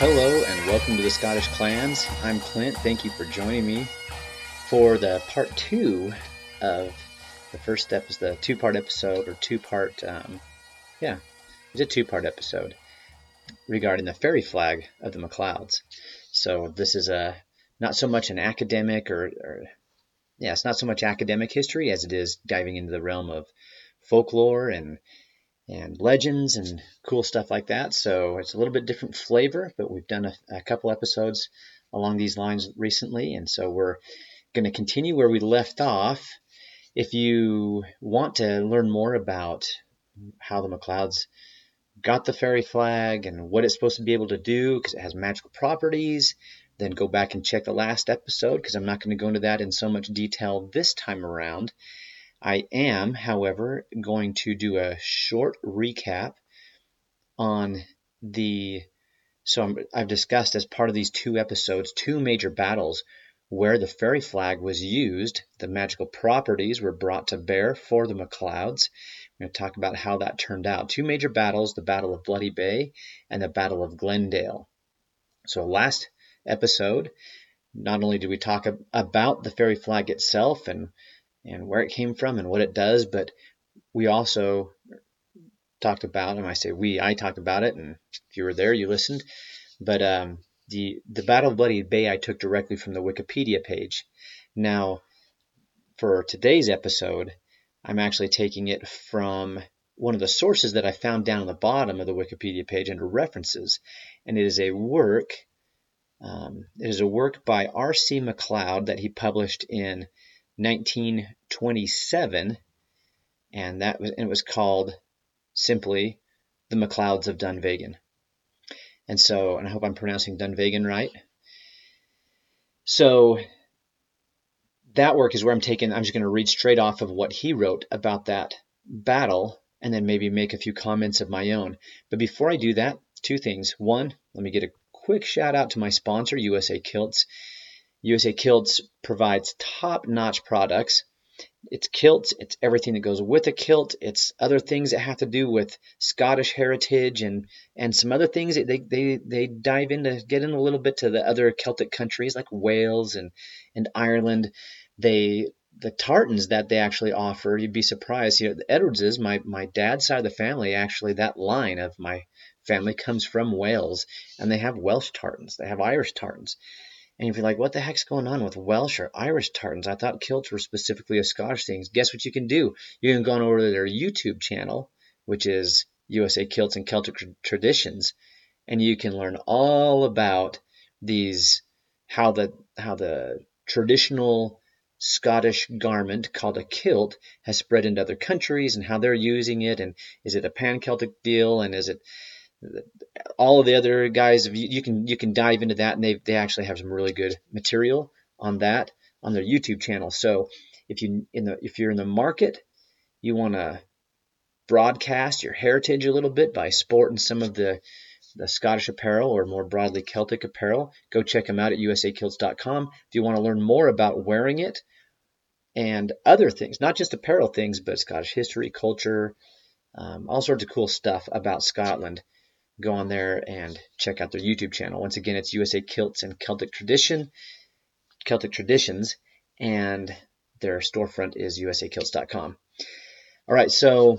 Hello and welcome to the Scottish Clans. I'm Clint. Thank you for joining me for the part two of the first step is the two-part episode or two-part, um, yeah, it's a two-part episode regarding the fairy flag of the MacLeods. So this is a not so much an academic or, or yeah, it's not so much academic history as it is diving into the realm of folklore and and legends and cool stuff like that. So it's a little bit different flavor, but we've done a, a couple episodes along these lines recently, and so we're going to continue where we left off. If you want to learn more about how the MacLeods got the fairy flag and what it's supposed to be able to do, because it has magical properties, then go back and check the last episode, because I'm not going to go into that in so much detail this time around. I am, however, going to do a short recap on the. So i have discussed as part of these two episodes two major battles where the fairy flag was used. The magical properties were brought to bear for the MacLeods. We're going to talk about how that turned out. Two major battles the Battle of Bloody Bay and the Battle of Glendale. So, last episode, not only did we talk about the fairy flag itself and and where it came from and what it does. But we also talked about, and I say we, I talked about it, and if you were there, you listened. But um, the the Battle of Bloody Bay I took directly from the Wikipedia page. Now, for today's episode, I'm actually taking it from one of the sources that I found down at the bottom of the Wikipedia page under references, and it is a work. Um, it is a work by R.C. MacLeod that he published in 1927, and that was and it was called simply the MacLeods of Dunvegan. And so, and I hope I'm pronouncing Dunvegan right. So that work is where I'm taking. I'm just going to read straight off of what he wrote about that battle, and then maybe make a few comments of my own. But before I do that, two things. One, let me get a quick shout out to my sponsor, USA Kilts. USA Kilts provides top-notch products. It's kilts, it's everything that goes with a kilt, it's other things that have to do with Scottish heritage and and some other things that they they they dive into get in a little bit to the other Celtic countries like Wales and and Ireland. They the tartans that they actually offer, you'd be surprised. You know, the Edwardses, my my dad's side of the family, actually that line of my family comes from Wales, and they have Welsh tartans, they have Irish tartans. And if you're like, what the heck's going on with Welsh or Irish tartans? I thought kilts were specifically a Scottish thing. Guess what you can do? You can go on over to their YouTube channel, which is USA Kilts and Celtic Traditions, and you can learn all about these how the how the traditional Scottish garment called a kilt has spread into other countries and how they're using it and is it a pan Celtic deal and is it all of the other guys, you, can you can dive into that, and they they actually have some really good material on that on their YouTube channel. So if you in the if you're in the market, you want to broadcast your heritage a little bit by sporting some of the the Scottish apparel or more broadly Celtic apparel, go check them out at usakilts.com. If you want to learn more about wearing it and other things, not just apparel things, but Scottish history, culture, um, all sorts of cool stuff about Scotland go on there and check out their YouTube channel. Once again, it's USA Kilts and Celtic Tradition, Celtic Traditions, and their storefront is usakilts.com. All right, so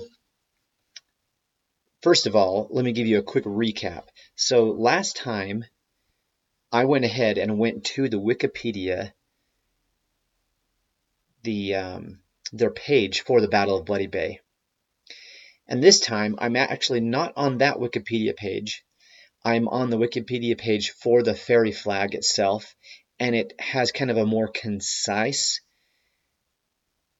first of all, let me give you a quick recap. So last time, I went ahead and went to the Wikipedia, the um, their page for the Battle of Bloody Bay. And this time, I'm actually not on that Wikipedia page. I'm on the Wikipedia page for the fairy flag itself, and it has kind of a more concise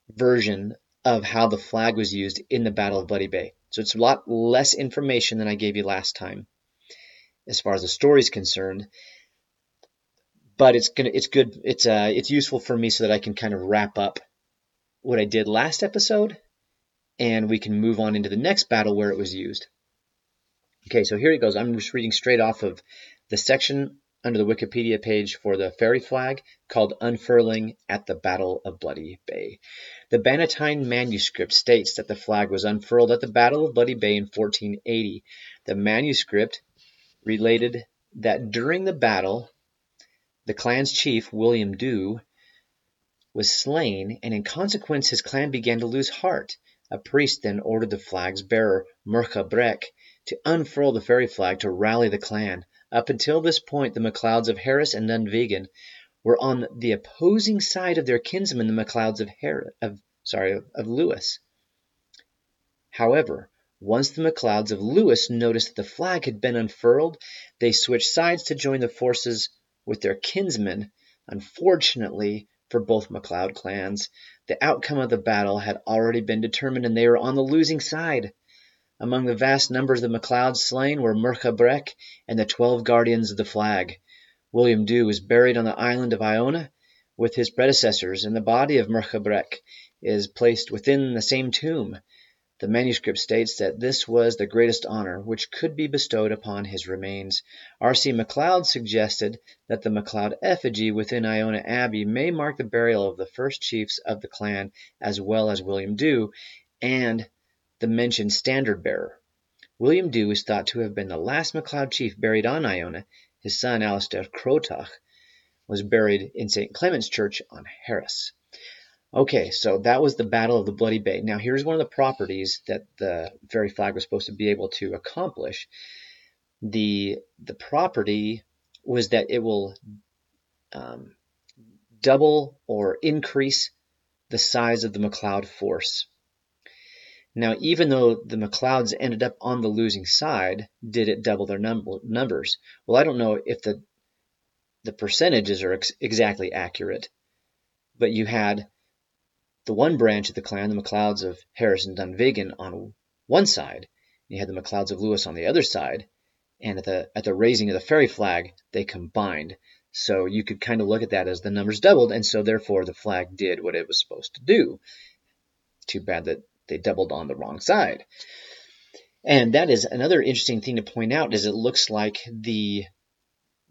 version of how the flag was used in the Battle of Bloody Bay. So it's a lot less information than I gave you last time as far as the story is concerned. But it's gonna it's good it's uh it's useful for me so that I can kind of wrap up what I did last episode and we can move on into the next battle where it was used. Okay, so here it goes. I'm just reading straight off of the section under the Wikipedia page for the fairy flag called Unfurling at the Battle of Bloody Bay. The Bannatyne manuscript states that the flag was unfurled at the Battle of Bloody Bay in 1480. The manuscript related that during the battle, the clan's chief, William Dhu, was slain, and in consequence his clan began to lose heart. A priest then ordered the flag's bearer, Murcha Brec, to unfurl the fairy flag to rally the clan. Up until this point, the MacLeods of Harris and Dunvegan were on the opposing side of their kinsmen, the MacLeods of, of sorry of Lewis. However, once the MacLeods of Lewis noticed that the flag had been unfurled, they switched sides to join the forces with their kinsmen. Unfortunately, for both MacLeod clans. The outcome of the battle had already been determined and they were on the losing side. Among the vast numbers of MacLeods slain were Murcha Brec and the twelve guardians of the flag. William Dhu was buried on the island of Iona with his predecessors, and the body of Murcha Brec is placed within the same tomb. The manuscript states that this was the greatest honor which could be bestowed upon his remains. R.C. MacLeod suggested that the MacLeod effigy within Iona Abbey may mark the burial of the first chiefs of the clan as well as William Dhu and the mentioned standard bearer. William Dhu is thought to have been the last MacLeod chief buried on Iona. His son, Alistair Crotach, was buried in St. Clement's Church on Harris. Okay, so that was the Battle of the Bloody Bay. Now, here's one of the properties that the fairy flag was supposed to be able to accomplish. The the property was that it will um, double or increase the size of the MacLeod force. Now, even though the MacLeods ended up on the losing side, did it double their num- numbers? Well, I don't know if the the percentages are ex- exactly accurate, but you had the one branch of the clan, the MacLeods of Harris and Dunvegan, on one side, and you had the MacLeods of Lewis on the other side, and at the at the raising of the fairy flag, they combined. So you could kind of look at that as the numbers doubled, and so therefore the flag did what it was supposed to do. Too bad that they doubled on the wrong side. And that is another interesting thing to point out is it looks like the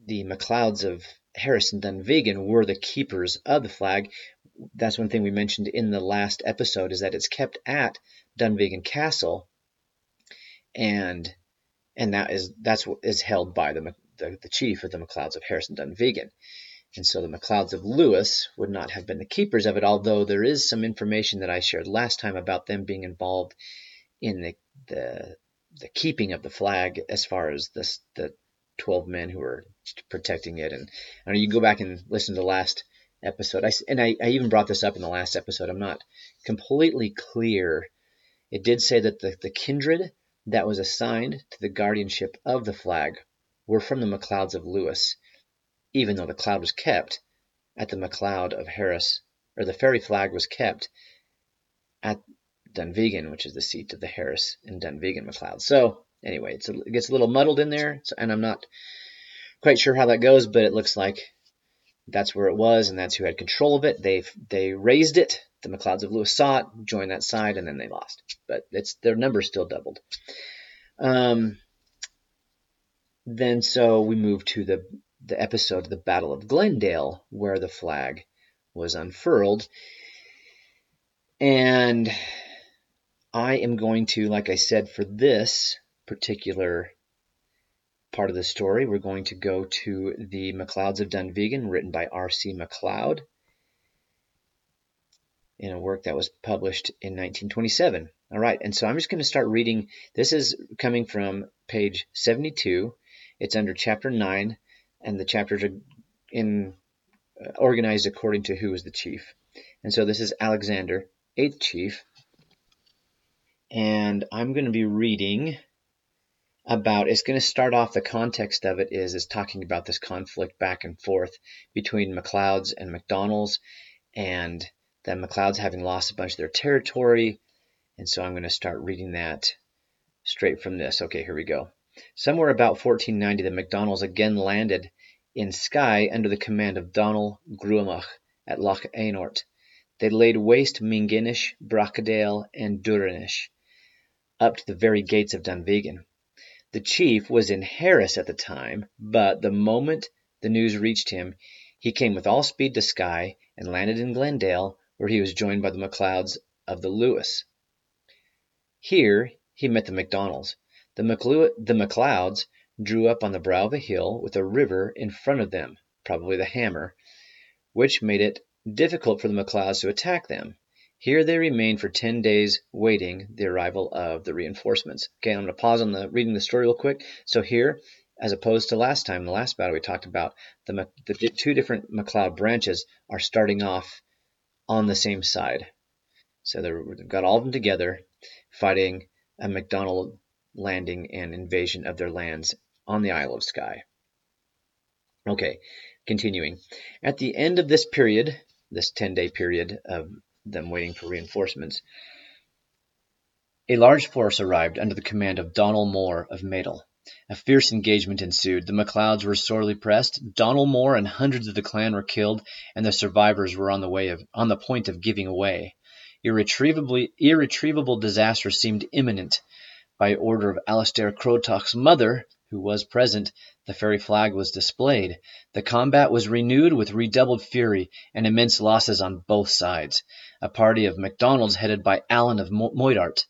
the MacLeods of Harris and Dunvegan were the keepers of the flag, that's one thing we mentioned in the last episode is that it's kept at Dunvegan Castle, and and that is that's what is held by the the, the chief of the MacLeods of Harris and Dunvegan. And so the MacLeods of Lewis would not have been the keepers of it, although there is some information that I shared last time about them being involved in the the, the keeping of the flag as far as this, the 12 men who were protecting it. And, and you go back and listen to the last episode. I, and I, I even brought this up in the last episode. I'm not completely clear. It did say that the, the kindred that was assigned to the guardianship of the flag were from the MacLeods of Lewis, even though the cloud was kept at the MacLeod of Harris, or the fairy flag was kept at Dunvegan, which is the seat of the Harris and Dunvegan MacLeod. So anyway, a, it gets a little muddled in there, so, and I'm not quite sure how that goes, but it looks like that's where it was, and that's who had control of it. They they raised it. The MacLeods of Lewis saw it, joined that side, and then they lost. But it's their numbers still doubled. Um, then so we move to the the episode of the Battle of Glendale, where the flag was unfurled. And I am going to, like I said, for this particular part of the story, we're going to go to The MacLeods of Dunvegan, written by R.C. MacLeod, in a work that was published in 1927. All right, and so I'm just going to start reading. This is coming from page 72. It's under chapter 9, and the chapters are in uh, organized according to who is the chief. And so this is Alexander, 8th chief, and I'm going to be reading about it's going to start off the context of it is is talking about this conflict back and forth between MacLeods and MacDonalds and then MacLeods having lost a bunch of their territory and so I'm going to start reading that straight from this. Okay here we go. Somewhere about 1490 the MacDonalds again landed in Skye under the command of Donald Gruamach at Loch Einort. They laid waste Minginish, Bracadale, and Durinish up to the very gates of Dunvegan the chief was in Harris at the time, but the moment the news reached him, he came with all speed to Skye and landed in Glendale, where he was joined by the MacLeods of the Lewis. Here he met the MacDonalds. The, MacLeods drew up on the brow of a hill with a river in front of them, probably the Hamara, which made it difficult for the MacLeods to attack them. Here they remained for 10 days waiting the arrival of the reinforcements. Okay, I'm going to pause on the reading the story real quick. So here, as opposed to last time, the last battle we talked about, the, the two different MacLeod branches are starting off on the same side. So they've got all of them together fighting a MacDonald landing and invasion of their lands on the Isle of Skye. Okay, continuing. At the end of this period, this 10 day period of them waiting for reinforcements, a large force arrived under the command of Donald Moore of Madal. A fierce engagement ensued. The MacLeods were sorely pressed. Donald Moore and hundreds of the clan were killed, and the survivors were on the way of on the point of giving away. Irretrievably irretrievable disaster seemed imminent. By order of Alastair Crotach's mother, who was present, the fairy flag was displayed. The combat was renewed with redoubled fury and immense losses on both sides. A party of Macdonalds headed by Allan of Moidart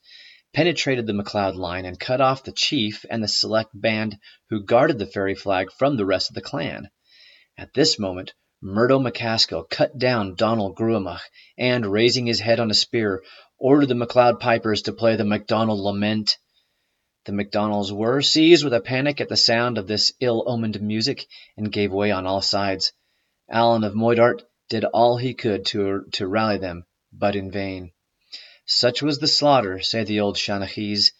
penetrated the MacLeod line and cut off the chief and the select band who guarded the fairy flag from the rest of the clan. At this moment Murdo MacAskill cut down Donald Gruamach, and, raising his head on a spear, ordered the MacLeod pipers to play the MacDonald lament. The Macdonalds were seized with a panic at the sound of this ill-omened music, and gave way on all sides. Allan of Moidart did all he could to, to rally them, but in vain. Such was the slaughter, say the old Shanachies,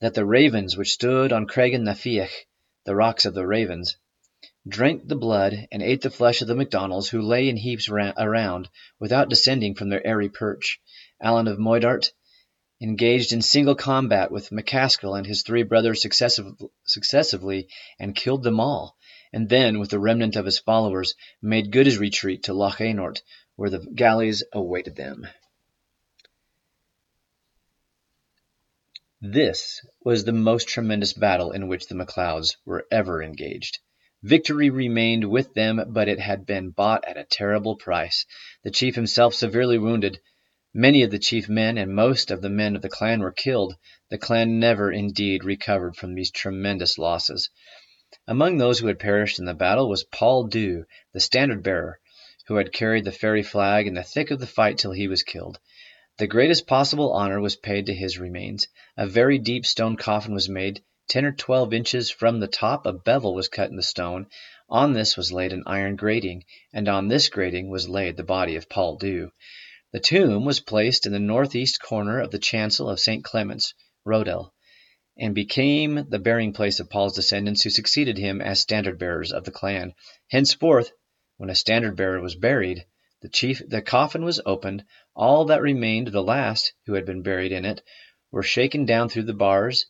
that the ravens which stood on Craigin na Fiach, the rocks of the ravens, drank the blood and ate the flesh of the Macdonalds, who lay in heaps around, without descending from their airy perch. Allan of Moidart engaged in single combat with MacAskill and his three brothers successive, successively, and killed them all, and then, with the remnant of his followers, made good his retreat to Loch Eanort, where the galleys awaited them. This was the most tremendous battle in which the MacLeods were ever engaged. Victory remained with them, but it had been bought at a terrible price. The chief himself severely wounded, Many of the chief men and most of the men of the clan were killed. The clan never, indeed, recovered from these tremendous losses. Among those who had perished in the battle was Paul Dhu, the standard bearer, who had carried the fairy flag in the thick of the fight till he was killed. The greatest possible honor was paid to his remains. A very deep stone coffin was made. Ten or twelve inches from the top a bevel was cut in the stone. On this was laid an iron grating, and on this grating was laid the body of Paul Dhu. The tomb was placed in the northeast corner of the chancel of St. Clement's, Rodel, and became the burying place of Paul's descendants who succeeded him as standard bearers of the clan. Henceforth, when a standard bearer was buried, the chief the coffin was opened, all that remained the last who had been buried in it were shaken down through the bars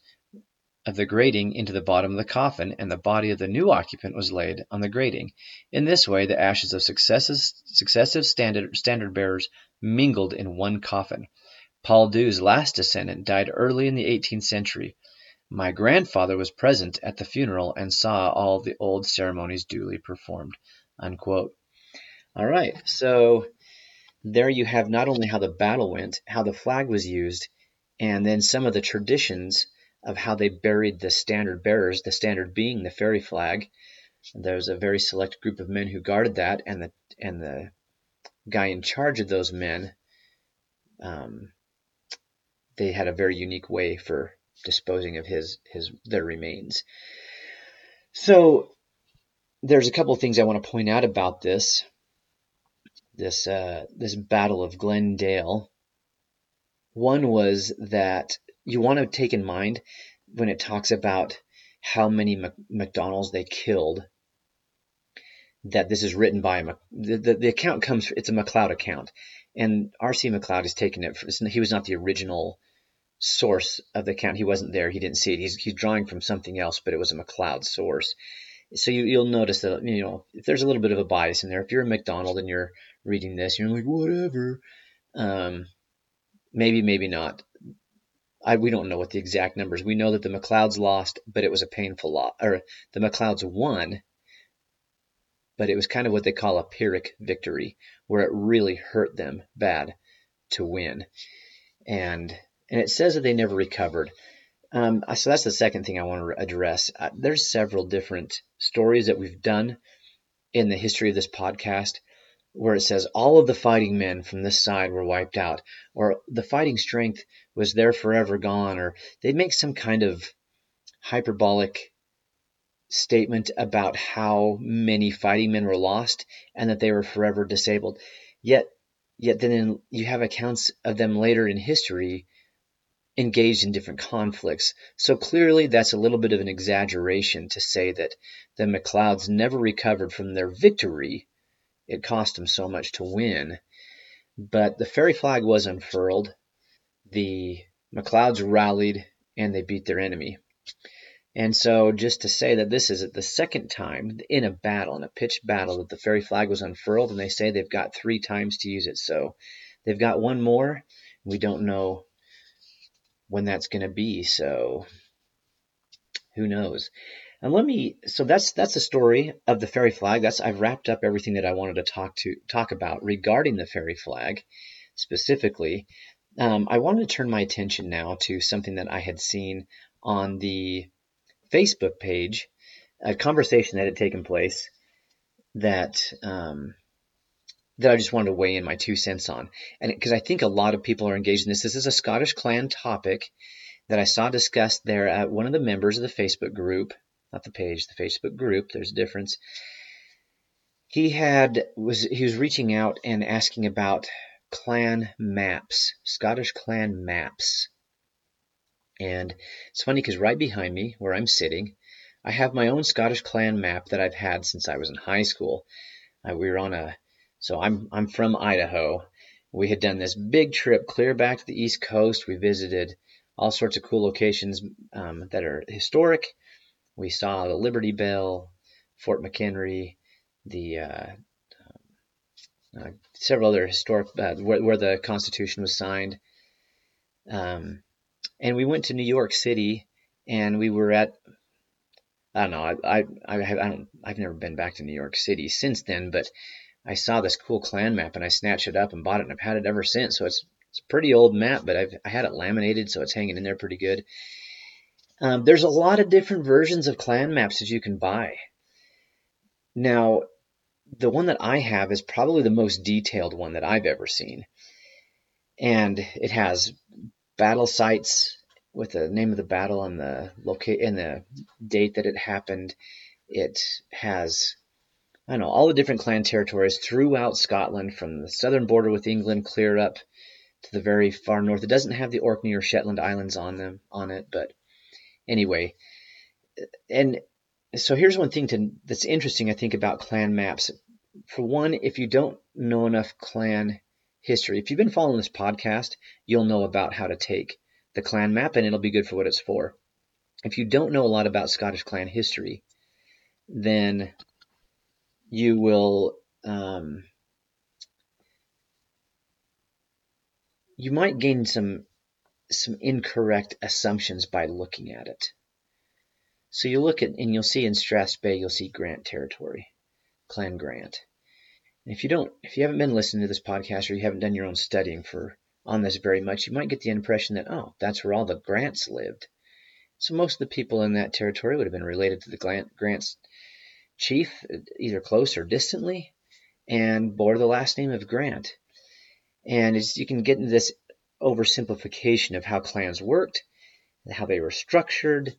of the grating into the bottom of the coffin, and the body of the new occupant was laid on the grating. In this way the ashes of successive standard, standard bearers mingled in one coffin. Paul Dhu's last descendant died early in the 18th century. My grandfather was present at the funeral and saw all the old ceremonies duly performed. Unquote. All right, so there you have not only how the battle went, how the flag was used, and then some of the traditions of how they buried the standard bearers, the standard being the fairy flag. There's a very select group of men who guarded that, and the and the guy in charge of those men, um, they had a very unique way for disposing of his his their remains. So there's a couple of things I want to point out about this this uh, this battle of Glendale. One was that you want to take in mind when it talks about how many MacDonalds they killed that this is written by a, the, the, the account comes it's a MacLeod account. And RC MacLeod has taken it he was not the original source of the account. He wasn't there. He didn't see it. He's, he's drawing from something else but it was a MacLeod source so you, you'll notice that you know if there's a little bit of a bias in there if you're a MacDonald and you're reading this you're like whatever um, maybe maybe not I, we don't know what the exact numbers. We know that the MacLeods lost, but it was a painful loss. Or the MacLeods won, but it was kind of what they call a Pyrrhic victory, where it really hurt them bad to win. And and it says that they never recovered. Um, so that's the second thing I want to address. Uh, there's several different stories that we've done in the history of this podcast where it says all of the fighting men from this side were wiped out, or the fighting strength was there forever gone, or they make some kind of hyperbolic statement about how many fighting men were lost and that they were forever disabled. Yet, yet then in, you have accounts of them later in history engaged in different conflicts. So clearly, that's a little bit of an exaggeration to say that the MacLeods never recovered from their victory. It cost them so much to win. But the fairy flag was unfurled. The MacLeods rallied and they beat their enemy. And so, just to say that this is the second time in a battle, in a pitched battle, that the fairy flag was unfurled, and they say they've got three times to use it. So, they've got one more. We don't know when that's going to be. So who knows? And let me. So that's that's the story of the fairy flag. That's I've wrapped up everything that I wanted to talk to talk about regarding the fairy flag specifically. Um, I wanted to turn my attention now to something that I had seen on the Facebook page, a conversation that had taken place that um, that I just wanted to weigh in my two cents on. And because I think a lot of people are engaged in this. This is a Scottish clan topic that I saw discussed there at one of the members of the Facebook group, not the page, the Facebook group. There's a difference. He had was he was reaching out and asking about clan maps, Scottish clan maps. And it's funny because right behind me, where I'm sitting, I have my own Scottish clan map that I've had since I was in high school. Uh, we were on a so I'm I'm from Idaho. We had done this big trip clear back to the East Coast. We visited all sorts of cool locations um, that are historic. We saw the Liberty Bell, Fort McHenry, the uh, uh, several other historic uh, where, where, the Constitution was signed. Um, and we went to New York City, and we were at I don't know I I I, I don't I've never been back to New York City since then, but I saw this cool clan map and I snatched it up and bought it and I've had it ever since. So it's it's a pretty old map, but I've I had it laminated so it's hanging in there pretty good. Um, there's a lot of different versions of clan maps that you can buy. Now, the one that I have is probably the most detailed one that I've ever seen, and it has battle sites with the name of the battle and the locate and the date that it happened. It has I don't know, all the different clan territories throughout Scotland, from the southern border with England clear up to the very far north. It doesn't have the Orkney or Shetland Islands on them on it, but anyway. And so here's one thing to, that's interesting, I think, about clan maps. For one, if you don't know enough clan history, if you've been following this podcast, you'll know about how to take the clan map, and it'll be good for what it's for. If you don't know a lot about Scottish clan history, then you will um, you might gain some some incorrect assumptions by looking at it. So you look at and you'll see in Strathspey you'll see Grant territory, Clan Grant. And if you don't if you haven't been listening to this podcast or you haven't done your own studying for on this very much, you might get the impression that oh, that's where all the Grants lived. So most of the people in that territory would have been related to the Grants chief, either close or distantly, and bore the last name of Grant. And you can get into this oversimplification of how clans worked, how they were structured.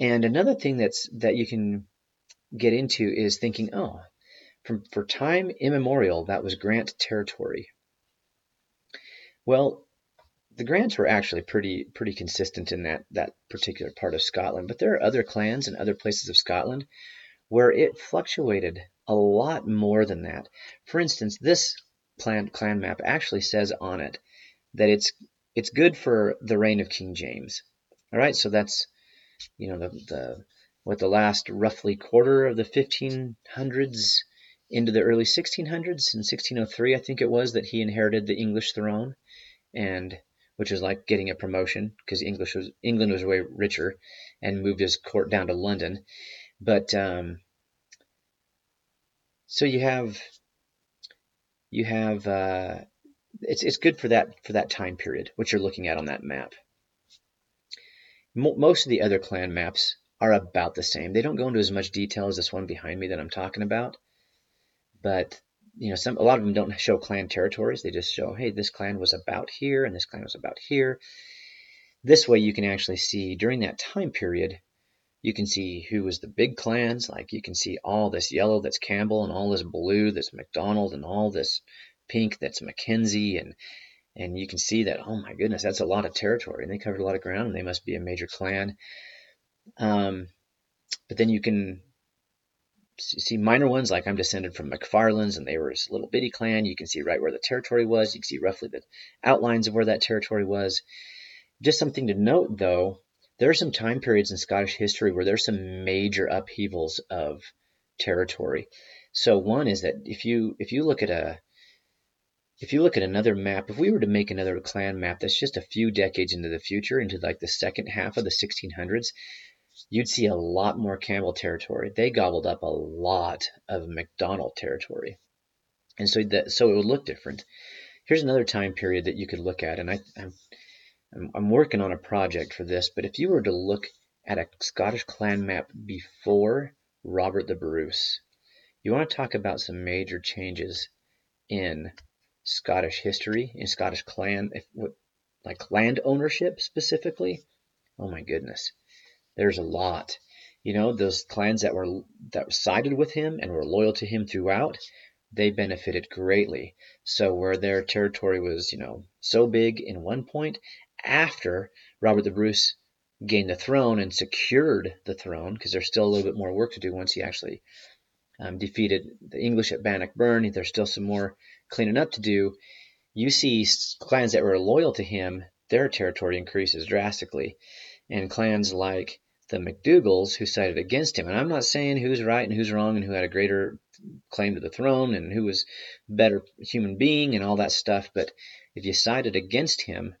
And another thing that's that you can get into is thinking, oh, from for time immemorial, that was Grant territory. Well, the Grants were actually pretty pretty consistent in that that particular part of Scotland, but there are other clans in other places of Scotland where it fluctuated a lot more than that. For instance, this clan, clan map actually says on it that it's it's good for the reign of King James. All right, so that's you know the the what the last roughly quarter of the 1500s into the early 1600s in 1603 I think it was that he inherited the English throne and which was like getting a promotion because English was England was way richer and moved his court down to London but um, so you have you have uh, it's it's good for that for that time period what you're looking at on that map. mo- most of the other clan maps are about the same. They don't go into as much detail as this one behind me that I'm talking about, but you know, some a lot of them don't show clan territories. They just show, hey, this clan was about here and this clan was about here. This way, you can actually see during that time period, you can see who was the big clans. Like you can see all this yellow that's Campbell and all this blue that's McDonald and all this pink that's Mackenzie and and you can see that oh my goodness that's a lot of territory and they covered a lot of ground and they must be a major clan. Um, but then you can see minor ones like I'm descended from McFarlanes and they were a little bitty clan. You can see right where the territory was. You can see roughly the outlines of where that territory was. Just something to note though, there are some time periods in Scottish history where there's some major upheavals of territory. So one is that if you if you look at a if you look at another map, if we were to make another clan map that's just a few decades into the future, into like the second half of the 1600s, you'd see a lot more Campbell territory. They gobbled up a lot of McDonald territory. And so that so it would look different. Here's another time period that you could look at, and I, I'm, I'm working on a project for this, but if you were to look at a Scottish clan map before Robert the Bruce, you want to talk about some major changes in Scottish history, in Scottish clan, if, like land ownership specifically. Oh my goodness. There's a lot. You know, those clans that were that sided with him and were loyal to him throughout, they benefited greatly. So where their territory was, you know, so big in one point, after Robert the Bruce gained the throne and secured the throne, because there's still a little bit more work to do once he actually um, defeated the English at Bannockburn. There's still some more cleaning up to do. You see clans that were loyal to him, their territory increases drastically. And clans like the McDougals who sided against him. And I'm not saying who's right and who's wrong and who had a greater claim to the throne and who was better human being and all that stuff, but if you sided against him,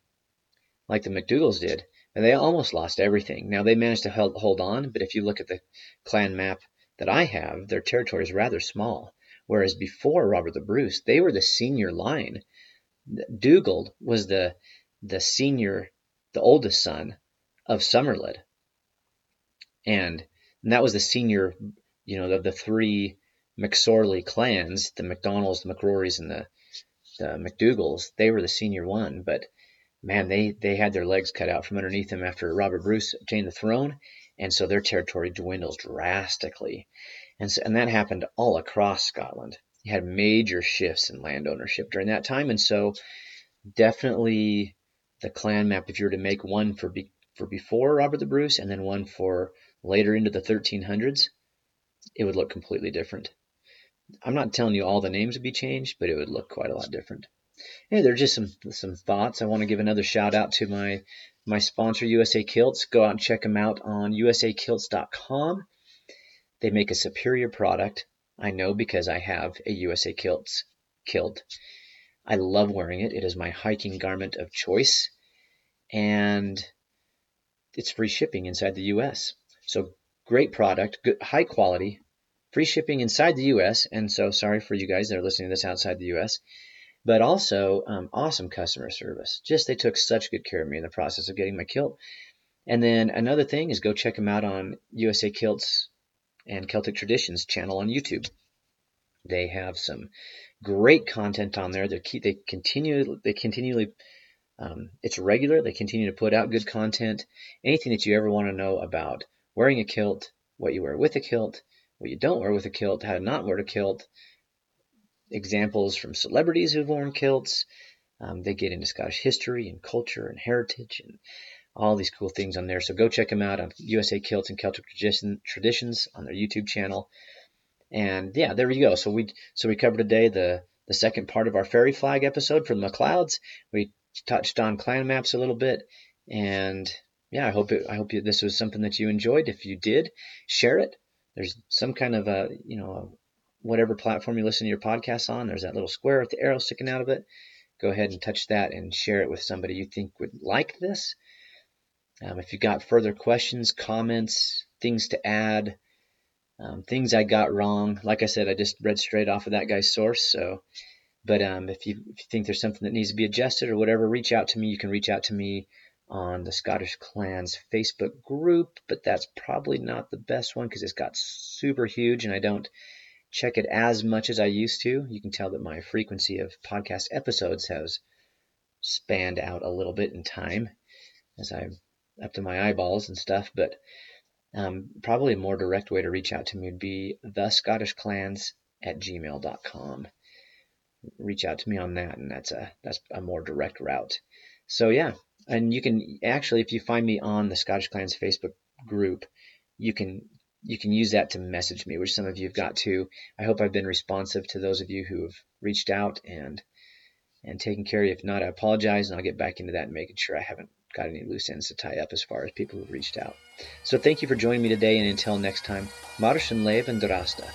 like the McDougals did, and they almost lost everything. Now they managed to hold on, but if you look at the clan map that I have, their territory is rather small. Whereas before Robert the Bruce, they were the senior line. Dugald was the the senior, the oldest son of Somerled and, that was the senior, you know, of the three McSorley clans, the McDonalds, the McRorys, and the, the McDougals. They were the senior one, but man, they they had their legs cut out from underneath them after Robert Bruce obtained the throne, and so their territory dwindles drastically, and so, and that happened all across Scotland. You had major shifts in land ownership during that time, and so definitely the clan map. If you were to make one for be, for before Robert the Bruce, and then one for later into the 1300s, it would look completely different. I'm not telling you all the names would be changed, but it would look quite a lot different. Hey, they're just some some thoughts. I want to give another shout out to my my sponsor USA Kilts. Go out and check them out on usakilts.com. They make a superior product. I know because I have a USA Kilts kilt. I love wearing it. It is my hiking garment of choice, and it's free shipping inside the U.S. So great product, good, high quality, free shipping inside the U.S. And so sorry for you guys that are listening to this outside the U.S. But also um, awesome customer service. Just they took such good care of me in the process of getting my kilt. And then another thing is go check them out on USA Kilts and Celtic Traditions channel on YouTube. They have some great content on there. They they continue they continually um, it's regular. They continue to put out good content. Anything that you ever want to know about wearing a kilt, what you wear with a kilt, what you don't wear with a kilt, how to not wear a kilt, examples from celebrities who've worn kilts. Um, they get into Scottish history and culture and heritage and all these cool things on there. So go check them out on USA Kilts and Celtic Traditions on their YouTube channel. And yeah, there you go. So we so we covered today the the second part of our fairy flag episode from the MacLeods. We touched on clan maps a little bit, and yeah, I hope it, I hope this was something that you enjoyed. If you did, share it. There's some kind of a you know whatever platform you listen to your podcast on. There's that little square with the arrow sticking out of it. Go ahead and touch that and share it with somebody you think would like this. Um, if you've got further questions, comments, things to add, um, things I got wrong, like I said, I just read straight off of that guy's source. So, but um, if you if you think there's something that needs to be adjusted or whatever, reach out to me. You can reach out to me on the Scottish Clans Facebook group, but that's probably not the best one because it's got super huge and I don't check it as much as I used to. You can tell that my frequency of podcast episodes has spanned out a little bit in time as I'm up to my eyeballs and stuff, but um, probably a more direct way to reach out to me would be the Scottish Clans at gmail.com. Reach out to me on that, and that's a that's a more direct route. So yeah, and you can actually, if you find me on the Scottish Clans Facebook group, you can you can use that to message me, which some of you have got to. I hope I've been responsive to those of you who have reached out and and taken care of. If not, I apologize, and I'll get back into that and making sure I haven't got any loose ends to tie up as far as people who've reached out. So thank you for joining me today, and until next time, Marschen Leben Drasta.